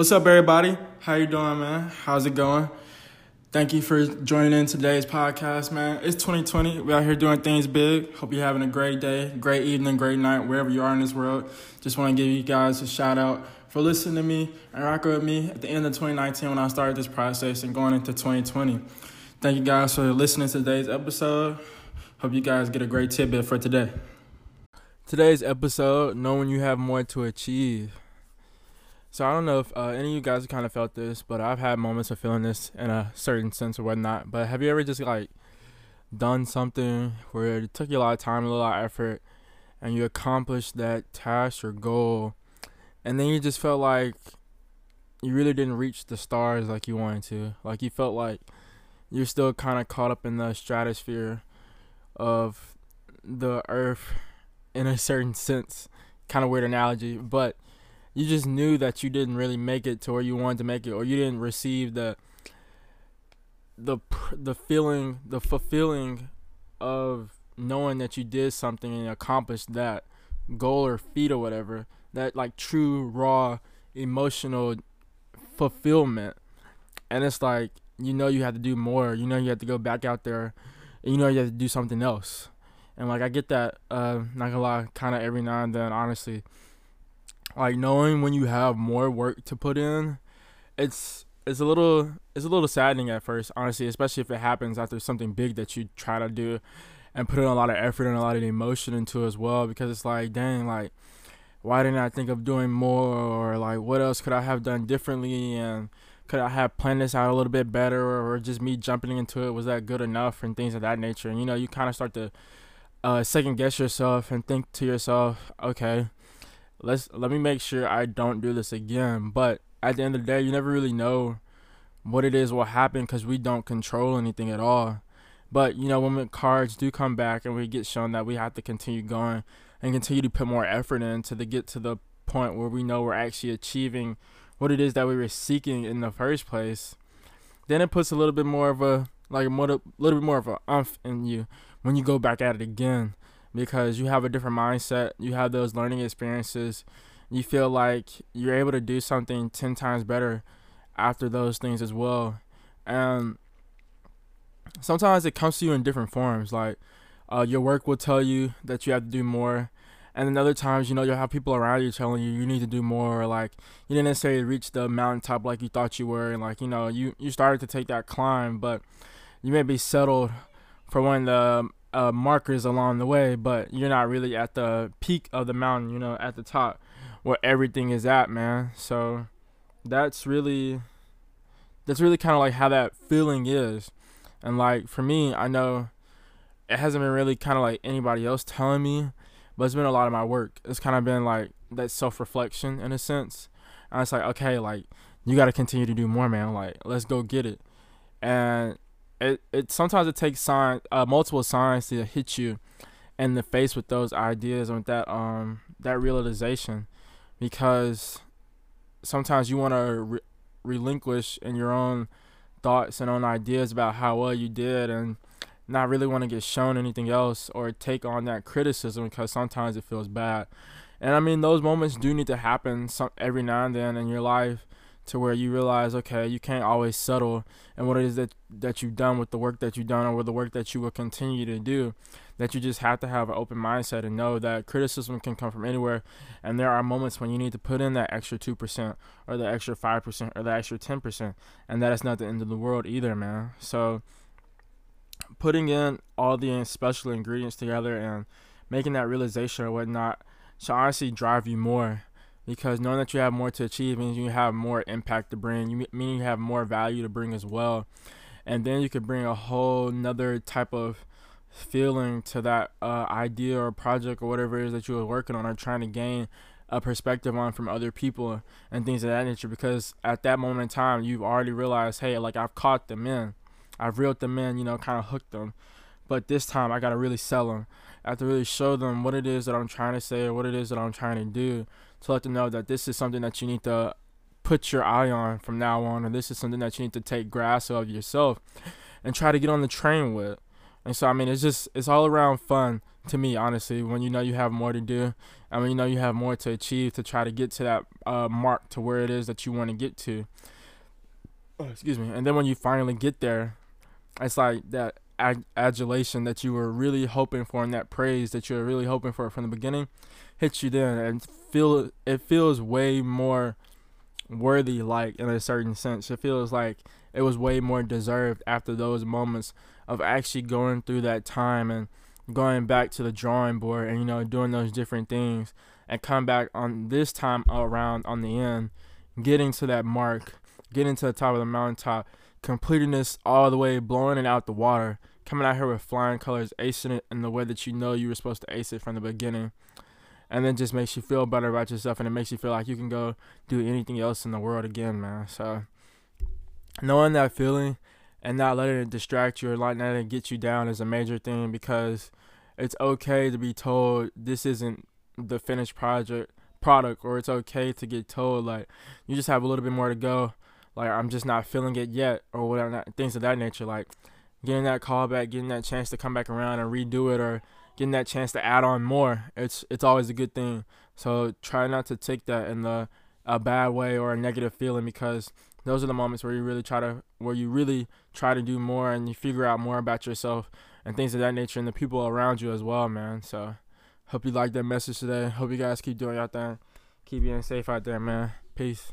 What's up, everybody? How you doing, man? How's it going? Thank you for joining in today's podcast, man. It's 2020. We're out here doing things big. Hope you're having a great day, great evening, great night, wherever you are in this world. Just want to give you guys a shout out for listening to me and rocking with me at the end of 2019 when I started this process and going into 2020. Thank you guys for listening to today's episode. Hope you guys get a great tidbit for today. Today's episode, knowing you have more to achieve. So I don't know if uh, any of you guys kind of felt this, but I've had moments of feeling this in a certain sense or whatnot. But have you ever just like done something where it took you a lot of time, a lot of effort, and you accomplished that task or goal, and then you just felt like you really didn't reach the stars like you wanted to. Like you felt like you're still kind of caught up in the stratosphere of the earth in a certain sense. Kind of weird analogy, but you just knew that you didn't really make it to where you wanted to make it, or you didn't receive the the the feeling, the fulfilling of knowing that you did something and accomplished that goal or feat or whatever. That like true raw emotional fulfillment, and it's like you know you have to do more. You know you have to go back out there, and you know you have to do something else. And like I get that, uh, not gonna lie, kind of every now and then, honestly like knowing when you have more work to put in, it's it's a little it's a little saddening at first, honestly, especially if it happens after something big that you try to do and put in a lot of effort and a lot of emotion into as well because it's like dang like why didn't I think of doing more? Or like what else could I have done differently? And could I have planned this out a little bit better? Or, just me jumping into it was that good enough? And things of that nature. And you know you kind of start to uh, second guess yourself and think to yourself okay let's let me make sure I don't do this again. But at the end of the day, you never really know what it is will happen because we don't control anything at all. But you know, when the cards do come back and we get shown that we have to continue going and continue to put more effort in to the, get to the point where we know we're actually achieving what it is that we were seeking in the first place, then it puts a little bit more of a like a little bit more of a umph in you when you go back at it again because you have a different mindset. You have those learning experiences. You feel like you're able to do something 10 times better after those things as well. And sometimes it comes to you in different forms. Like uh, your work will tell you that you have to do more. And then other times, you know, you'll have people around you telling you you need to do more. Or like you didn't necessarily reach the mountaintop like you thought you were. And like, you know, you, you started to take that climb, but you may be settled for of the uh, markers along the way, but you're not really at the peak of the mountain, you know, at the top where everything is at, man. So that's really that's really kind of like how that feeling is. And like for me, I know it hasn't been really kind of like anybody else telling me, but it's been a lot of my work. It's kind of been like that self-reflection in a sense. And it's like, okay, like you got to continue to do more, man. Like let's go get it. And it, it sometimes it takes sign uh, multiple signs to hit you in the face with those ideas and with that um that realization because sometimes you want to re- relinquish in your own thoughts and own ideas about how well you did and not really want to get shown anything else or take on that criticism because sometimes it feels bad. And i mean those moments do need to happen some every now and then in your life to where you realize okay you can't always settle and what it is that that you've done with the work that you've done or with the work that you will continue to do that you just have to have an open mindset and know that criticism can come from anywhere. And there are moments when you need to put in that extra 2% or the extra 5% or the extra 10% and that is not the end of the world either man. So putting in all the special ingredients together and making that realization or whatnot should honestly drive you more because knowing that you have more to achieve means you have more impact to bring. You mean you have more value to bring as well, and then you could bring a whole nother type of feeling to that uh, idea or project or whatever it is that you were working on or trying to gain a perspective on from other people and things of that nature. Because at that moment in time, you've already realized, hey, like I've caught them in, I've reeled them in, you know, kind of hooked them. But this time, I gotta really sell them. I have to really show them what it is that I'm trying to say or what it is that I'm trying to do to let them know that this is something that you need to put your eye on from now on, or this is something that you need to take grasp of yourself and try to get on the train with. And so, I mean, it's just, it's all around fun to me, honestly, when you know you have more to do, and when you know you have more to achieve to try to get to that uh, mark to where it is that you want to get to. Oh, excuse me. And then when you finally get there, it's like that adulation that you were really hoping for and that praise that you were really hoping for from the beginning hits you then and feel it feels way more worthy like in a certain sense. It feels like it was way more deserved after those moments of actually going through that time and going back to the drawing board and you know doing those different things and come back on this time around on the end getting to that mark getting to the top of the mountaintop completing this all the way blowing it out the water coming out here with flying colors acing it in the way that you know you were supposed to ace it from the beginning. And then just makes you feel better about yourself and it makes you feel like you can go do anything else in the world again man. So knowing that feeling and not letting it distract you or not letting it get you down is a major thing because it's okay to be told this isn't the finished project product or it's okay to get told like you just have a little bit more to go like i'm just not feeling it yet or whatever things of that nature like getting that call back getting that chance to come back around and redo it or getting that chance to add on more it's it's always a good thing so try not to take that in the a bad way or a negative feeling because those are the moments where you really try to where you really try to do more and you figure out more about yourself and things of that nature and the people around you as well, man. So hope you like that message today. Hope you guys keep doing your thing. Keep being safe out there, man. Peace.